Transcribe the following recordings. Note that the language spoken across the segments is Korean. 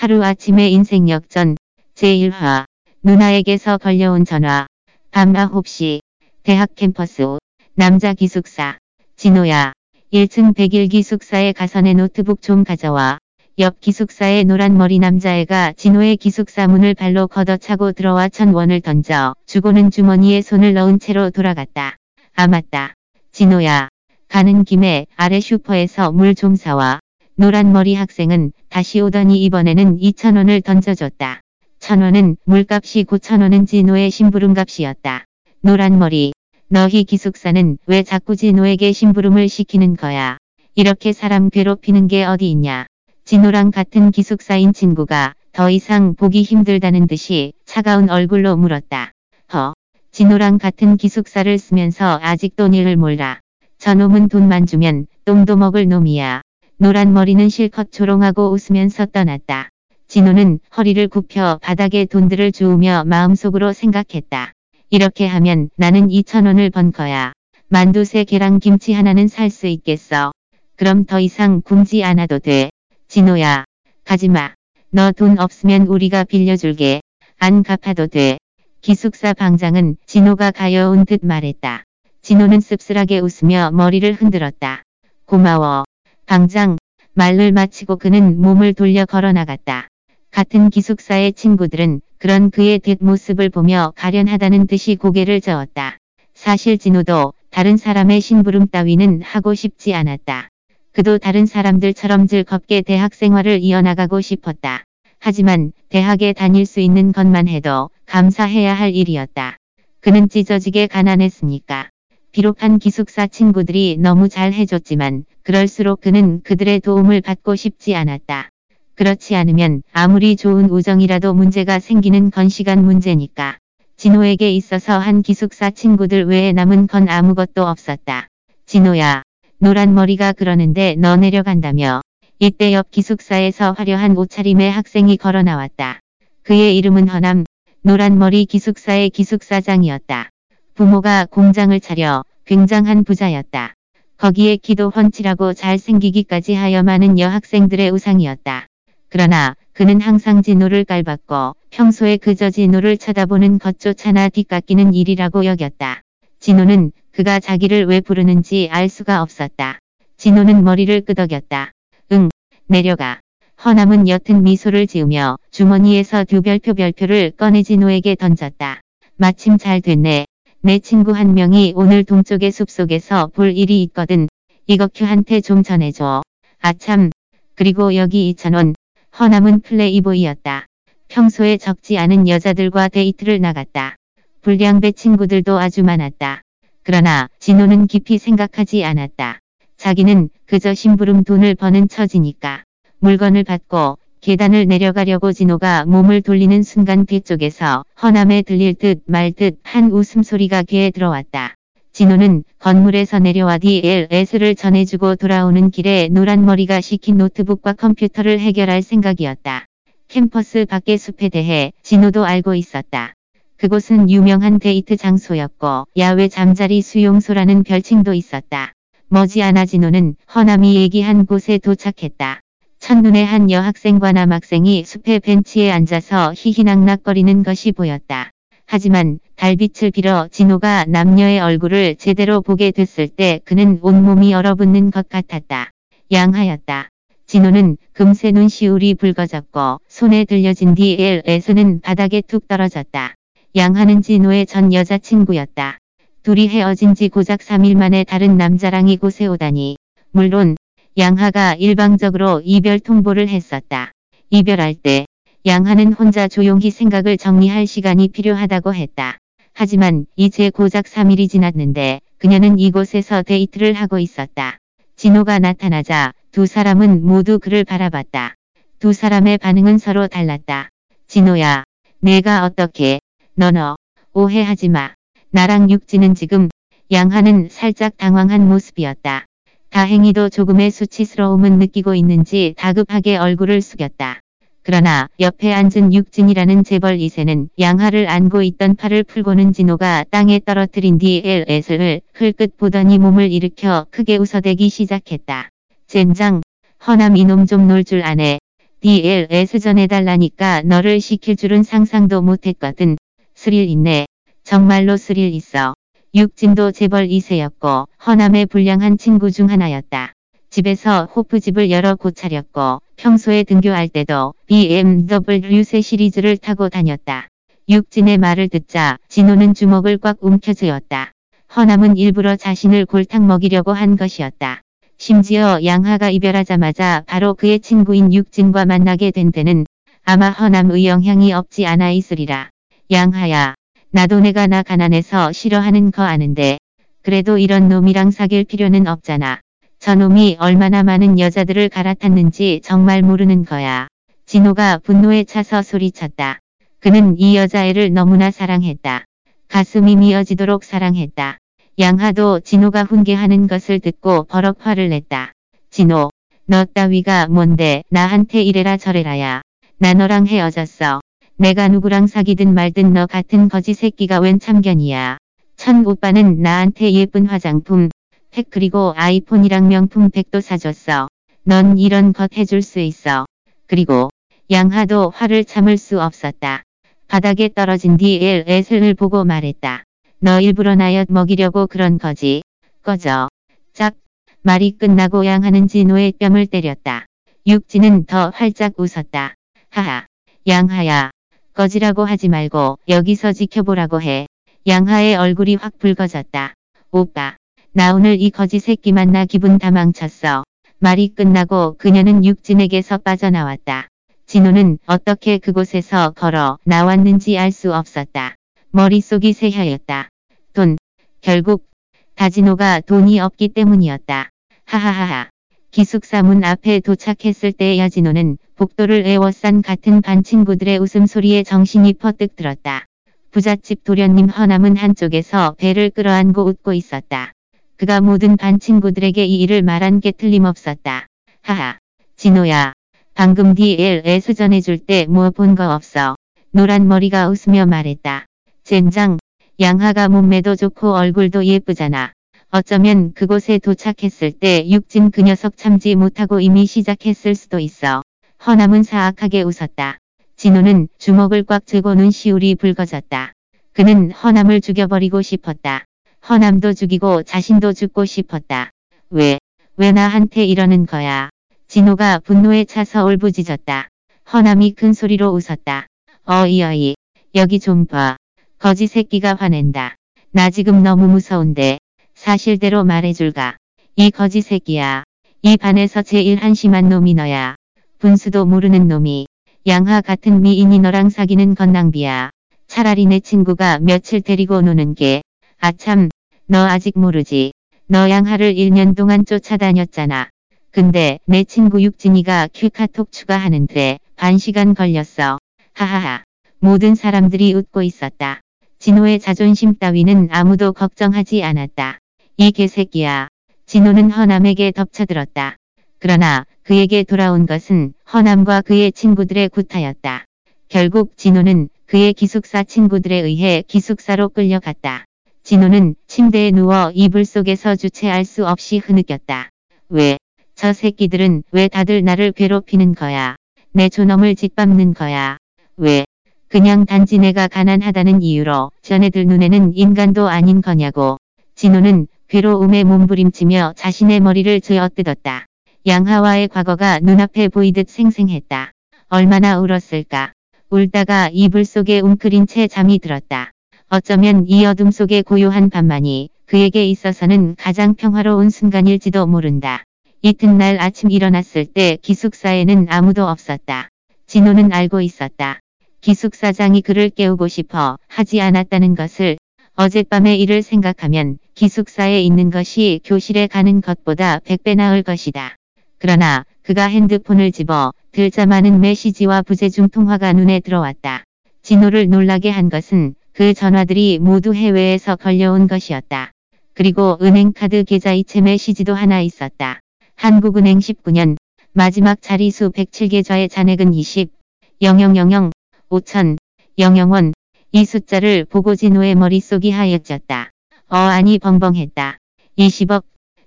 하루아침에 인생 역전 제1화 누나에게서 걸려온 전화 밤 9시 대학 캠퍼스 남자 기숙사 진호야 1층 101 기숙사에 가서 내 노트북 좀 가져와 옆 기숙사의 노란 머리 남자애가 진호의 기숙사 문을 발로 걷어차고 들어와 천 원을 던져 주고는 주머니에 손을 넣은 채로 돌아갔다. 아 맞다. 진호야. 가는 김에 아래 슈퍼에서 물 좀 사와. 노란 머리 학생은 다시 오더니 이번에는 2천원을 던져줬다. 천원은 물값이 9천원은 진호의 심부름값이었다. 노란 머리. 너희 기숙사는 왜 자꾸 진호에게 심부름을 시키는 거야? 이렇게 사람 괴롭히는 게 어디 있냐? 진호랑 같은 기숙사인 친구가 더 이상 보기 힘들다는 듯이 차가운 얼굴로 물었다. 허. 진호랑 같은 기숙사를 쓰면서 아직도 니를 몰라. 저놈은 돈만 주면 똥도 먹을 놈이야. 노란 머리는 실컷 조롱하고 웃으면서 떠났다. 진호는 허리를 굽혀 바닥에 돈들을 주우며 마음속으로 생각했다. 이렇게 하면 나는 2천원을 번 거야. 만두새 계랑 김치 하나는 살 수 있겠어. 그럼 더 이상 굶지 않아도 돼. 진호야. 가지마. 너 돈 없으면 우리가 빌려줄게. 안 갚아도 돼. 기숙사 방장은 진호가 가여운 듯 말했다. 진호는 씁쓸하게 웃으며 머리를 흔들었다. 고마워. 방장. 말을 마치고 그는 몸을 돌려 걸어 나갔다. 같은 기숙사의 친구들은 그런 그의 뒷모습을 보며 가련하다는 듯이 고개를 저었다. 사실 진호도 다른 사람의 심부름 따위는 하고 싶지 않았다. 그도 다른 사람들처럼 즐겁게 대학 생활을 이어나가고 싶었다. 하지만 대학에 다닐 수 있는 것만 해도 감사해야 할 일이었다. 그는 찢어지게 가난했으니까. 비록 한 기숙사 친구들이 너무 잘 해줬지만 그럴수록 그는 그들의 도움을 받고 싶지 않았다. 그렇지 않으면 아무리 좋은 우정이라도 문제가 생기는 건 시간 문제니까. 진호에게 있어서 한 기숙사 친구들 외에 남은 건 아무것도 없었다. 진호야. 노란 머리가 그러는데 너 내려간다며. 이때 옆 기숙사에서 화려한 옷차림의 학생이 걸어 나왔다. 그의 이름은 허남, 노란 머리 기숙사의 기숙사장이었다. 부모가 공장을 차려 굉장한 부자였다. 거기에 키도 훤칠하고 잘생기기까지 하여 많은 여학생들의 우상이었다. 그러나 그는 항상 진호를 깔봤고 평소에 그저 진호를 쳐다보는 것조차나 뒷깎이는 일이라고 여겼다. 진호는 그가 자기를 왜 부르는지 알 수가 없었다. 진호는 머리를 끄덕였다. 응, 내려가. 허남은 옅은 미소를 지으며 주머니에서 두 별표 별표를 꺼내 진호에게 던졌다. 마침 잘 됐네. 내 친구 한 명이 오늘 동쪽의 숲속에서 볼 일이 있거든. 이거 큐한테 좀 전해줘. 아참. 그리고 여기 2천원. 허남은 플레이보이였다. 평소에 적지 않은 여자들과 데이트를 나갔다. 불량배 친구들도 아주 많았다. 그러나 진호는 깊이 생각하지 않았다. 자기는 그저 심부름 돈을 버는 처지니까. 물건을 받고 계단을 내려가려고 진호가 몸을 돌리는 순간 뒤쪽에서 허남에 들릴 듯 말 듯 한 웃음소리가 귀에 들어왔다. 진호는 건물에서 내려와 DLS를 전해주고 돌아오는 길에 노란 머리가 시킨 노트북과 컴퓨터를 해결할 생각이었다. 캠퍼스 밖의 숲에 대해 진호도 알고 있었다. 그곳은 유명한 데이트 장소였고 야외 잠자리 수용소라는 별칭도 있었다. 머지않아 진호는 허남이 얘기한 곳에 도착했다. 첫눈에 한 여학생과 남학생이 숲의 벤치에 앉아서 희희낙낙거리는 것이 보였다. 하지만 달빛을 빌어 진호가 남녀의 얼굴을 제대로 보게 됐을 때 그는 온몸이 얼어붙는 것 같았다. 양하였다. 진호는 금세 눈시울이 붉어졌고 손에 들려진 DLS는 바닥에 툭 떨어졌다. 양하는 진호의 전 여자친구였다. 둘이 헤어진 지 고작 3일 만에 다른 남자랑 이곳에 오다니. 물론 양하가 일방적으로 이별 통보를 했었다. 이별할 때 양하는 혼자 조용히 생각을 정리할 시간이 필요하다고 했다. 하지만 이제 고작 3일이 지났는데 그녀는 이곳에서 데이트를 하고 있었다. 진호가 나타나자 두 사람은 모두 그를 바라봤다. 두 사람의 반응은 서로 달랐다. 진호야, 내가 어떻게, 너너, 오해하지 마. 나랑 육지는 지금, 양하는 살짝 당황한 모습이었다. 다행히도 조금의 수치스러움은 느끼고 있는지 다급하게 얼굴을 숙였다. 그러나 옆에 앉은 육진이라는 재벌 2세는 양하를 안고 있던 팔을 풀고는 진호가 땅에 떨어뜨린 DLS를 흘끗 보더니 몸을 일으켜 크게 웃어대기 시작했다. 젠장, 허남 이놈 좀 놀 줄 아네. DLS 전해달라니까 너를 시킬 줄은 상상도 못했거든. 스릴 있네. 정말로 스릴 있어. 육진도 재벌 2세였고 허남의 불량한 친구 중 하나였다. 집에서 호프집을 여러 곳 차렸고 평소에 등교할 때도 BMW 새 시리즈를 타고 다녔다. 육진의 말을 듣자 진호는 주먹을 꽉 움켜쥐었다. 허남은 일부러 자신을 골탕 먹이려고 한 것이었다. 심지어 양하가 이별하자마자 바로 그의 친구인 육진과 만나게 된 때는 아마 허남의 영향이 없지 않아 있으리라. 양하야, 나도 내가 나 가난해서 싫어하는 거 아는데 그래도 이런 놈이랑 사귈 필요는 없잖아. 저놈이 얼마나 많은 여자들을 갈아탔는지 정말 모르는 거야. 진호가 분노에 차서 소리쳤다. 그는 이 여자애를 너무나 사랑했다. 가슴이 미어지도록 사랑했다. 양하도 진호가 훈계하는 것을 듣고 버럭 화를 냈다. 진호, 너 따위가 뭔데 나한테 이래라 저래라야. 나 너랑 헤어졌어. 내가 누구랑 사귀든 말든 너 같은 거지 새끼가 웬 참견이야. 천 오빠는 나한테 예쁜 화장품, 팩 그리고 아이폰이랑 명품 팩도 사줬어. 넌 이런 것 해줄 수 있어. 그리고 양하도 화를 참을 수 없었다. 바닥에 떨어진 DLS를 보고 말했다. 너 일부러 나엿 먹이려고 그런 거지. 꺼져. 짝. 말이 끝나고 양하는 진호의 뺨을 때렸다. 육지는 더 활짝 웃었다. 하하. 양하야. 꺼지라고 하지 말고 여기서 지켜보라고 해. 양하의 얼굴이 확 붉어졌다. 오빠. 나 오늘 이 거지 새끼 만나 기분 다 망쳤어. 말이 끝나고 그녀는 육진에게서 빠져나왔다. 진호는 어떻게 그곳에서 걸어 나왔는지 알 수 없었다. 머릿속이 새하였다. 돈. 결국 다진호가 돈이 없기 때문이었다. 하하하하. 기숙사 문 앞에 도착했을 때 야진호는 복도를 애워싼 같은 반 친구들의 웃음소리에 정신이 퍼뜩 들었다. 부잣집 도련님 허남은 한쪽에서 배를 끌어안고 웃고 있었다. 그가 모든 반 친구들에게 이 일을 말한 게 틀림없었다. 하하. 진호야. 방금 DLS 전해줄 때 뭐 본 거 없어. 노란 머리가 웃으며 말했다. 젠장. 양하가 몸매도 좋고 얼굴도 예쁘잖아. 어쩌면 그곳에 도착했을 때 육진 그 녀석 참지 못하고 이미 시작했을 수도 있어. 허남은 사악하게 웃었다. 진호는 주먹을 꽉 쥐고 눈시울이 붉어졌다. 그는 허남을 죽여버리고 싶었다. 허남도 죽이고 자신도 죽고 싶었다. 왜, 왜 나한테 이러는 거야. 진호가 분노에 차서 울부짖었다. 허남이 큰 소리로 웃었다. 어이 어이, 여기 좀 봐. 거지 새끼가 화낸다. 나 지금 너무 무서운데, 사실대로 말해줄까. 이 거지 새끼야. 이 반에서 제일 한심한 놈이 너야. 분수도 모르는 놈이. 양하 같은 미인이 너랑 사귀는 건 낭비야. 차라리 내 친구가 며칠 데리고 노는 게 아참, 너 아직 모르지. 너 양하를 1년 동안 쫓아다녔잖아. 근데 내 친구 육진이가 큐카톡 추가하는데 반 시간 걸렸어. 하하하. 모든 사람들이 웃고 있었다. 진호의 자존심 따위는 아무도 걱정하지 않았다. 이 개새끼야. 진호는 허남에게 덮쳐들었다. 그러나 그에게 돌아온 것은 허남과 그의 친구들의 구타였다. 결국 진호는 그의 기숙사 친구들에 의해 기숙사로 끌려갔다. 진호는 침대에 누워 이불 속에서 주체할 수 없이 흐느꼈다. 왜? 저 새끼들은 왜 다들 나를 괴롭히는 거야? 내 존엄을 짓밟는 거야? 왜? 그냥 단지 내가 가난하다는 이유로 전애들 눈에는 인간도 아닌 거냐고. 진호는 괴로움에 몸부림치며 자신의 머리를 쥐어뜯었다. 양하와의 과거가 눈앞에 보이듯 생생했다. 얼마나 울었을까. 울다가 이불 속에 웅크린 채 잠이 들었다. 어쩌면 이 어둠 속의 고요한 밤만이 그에게 있어서는 가장 평화로운 순간일지도 모른다. 이튿날 아침 일어났을 때 기숙사에는 아무도 없었다. 진호는 알고 있었다. 기숙사장이 그를 깨우고 싶어 하지 않았다는 것을 어젯밤의 일을 생각하면 기숙사에 있는 것이 교실에 가는 것보다 100배 나을 것이다. 그러나 그가 핸드폰을 집어 들자마는 메시지와 부재중 통화가 눈에 들어왔다. 진호를 놀라게 한 것은 그 전화들이 모두 해외에서 걸려온 것이었다. 그리고 은행카드 계좌 이체 메시지도 하나 있었다. 한국은행 19년 마지막 자리수 107계좌의 잔액은 20, 0000, 5천, 00원. 이 숫자를 보고 진호의 머릿속이 하얘졌다. 어 아니 벙벙했다. 20억.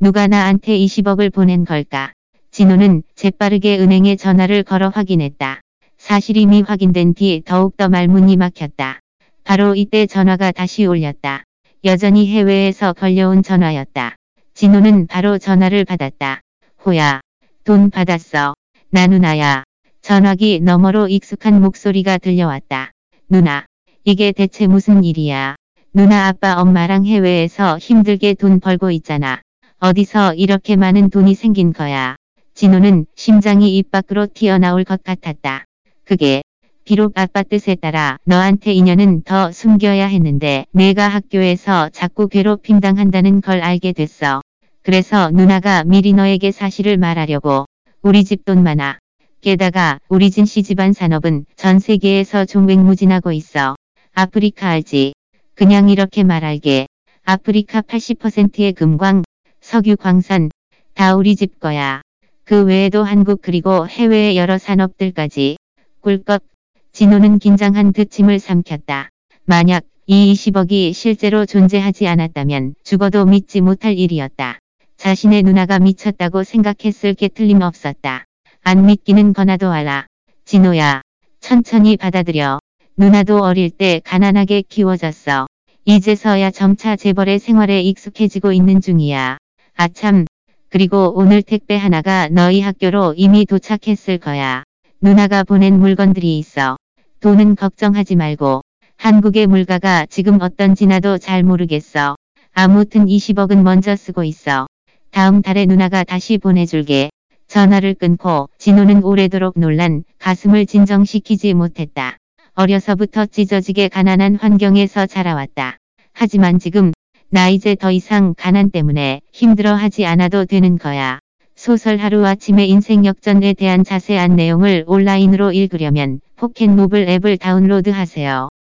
누가 나한테 20억을 보낸 걸까? 진호는 재빠르게 은행에 전화를 걸어 확인했다. 사실이 미 확인된 뒤 더욱더 말문이 막혔다. 바로 이때 전화가 다시 울렸다. 여전히 해외에서 걸려온 전화였다. 진호는 바로 전화를 받았다. 호야, 돈 받았어. 나 누나야. 전화기 너머로 익숙한 목소리가 들려왔다. 누나, 이게 대체 무슨 일이야? 누나 아빠 엄마랑 해외에서 힘들게 돈 벌고 있잖아. 어디서 이렇게 많은 돈이 생긴 거야. 진호는 심장이 입 밖으로 튀어나올 것 같았다. 그게 비록 아빠 뜻에 따라 너한테 인연은 더 숨겨야 했는데 내가 학교에서 자꾸 괴롭힘 당한다는 걸 알게 됐어. 그래서 누나가 미리 너에게 사실을 말하려고 우리 집 돈 많아. 게다가 우리 진 씨 집안 산업은 전 세계에서 종횡무진하고 있어. 아프리카 알지? 그냥 이렇게 말할게. 아프리카 80%의 금광, 석유 광산, 다 우리 집 거야. 그 외에도 한국 그리고 해외의 여러 산업들까지. 꿀꺽. 진호는 긴장한 듯 침을 삼켰다. 만약 이 20억이 실제로 존재하지 않았다면 죽어도 믿지 못할 일이었다. 자신의 누나가 미쳤다고 생각했을 게 틀림없었다. 안 믿기는 거나도 알아. 진호야. 천천히 받아들여. 누나도 어릴 때 가난하게 키워졌어. 이제서야 점차 재벌의 생활에 익숙해지고 있는 중이야. 아참. 그리고 오늘 택배 하나가 너희 학교로 이미 도착했을 거야. 누나가 보낸 물건들이 있어. 돈은 걱정하지 말고. 한국의 물가가 지금 어떤지 나도 잘 모르겠어. 아무튼 20억은 먼저 쓰고 있어. 다음 달에 누나가 다시 보내줄게. 전화를 끊고 진호는 오래도록 놀란 가슴을 진정시키지 못했다. 어려서부터 찢어지게 가난한 환경에서 자라왔다. 하지만 지금 나 이제 더 이상 가난 때문에 힘들어하지 않아도 되는 거야. 소설 하루아침의 인생 역전에 대한 자세한 내용을 온라인으로 읽으려면 포켓모블 앱을 다운로드하세요.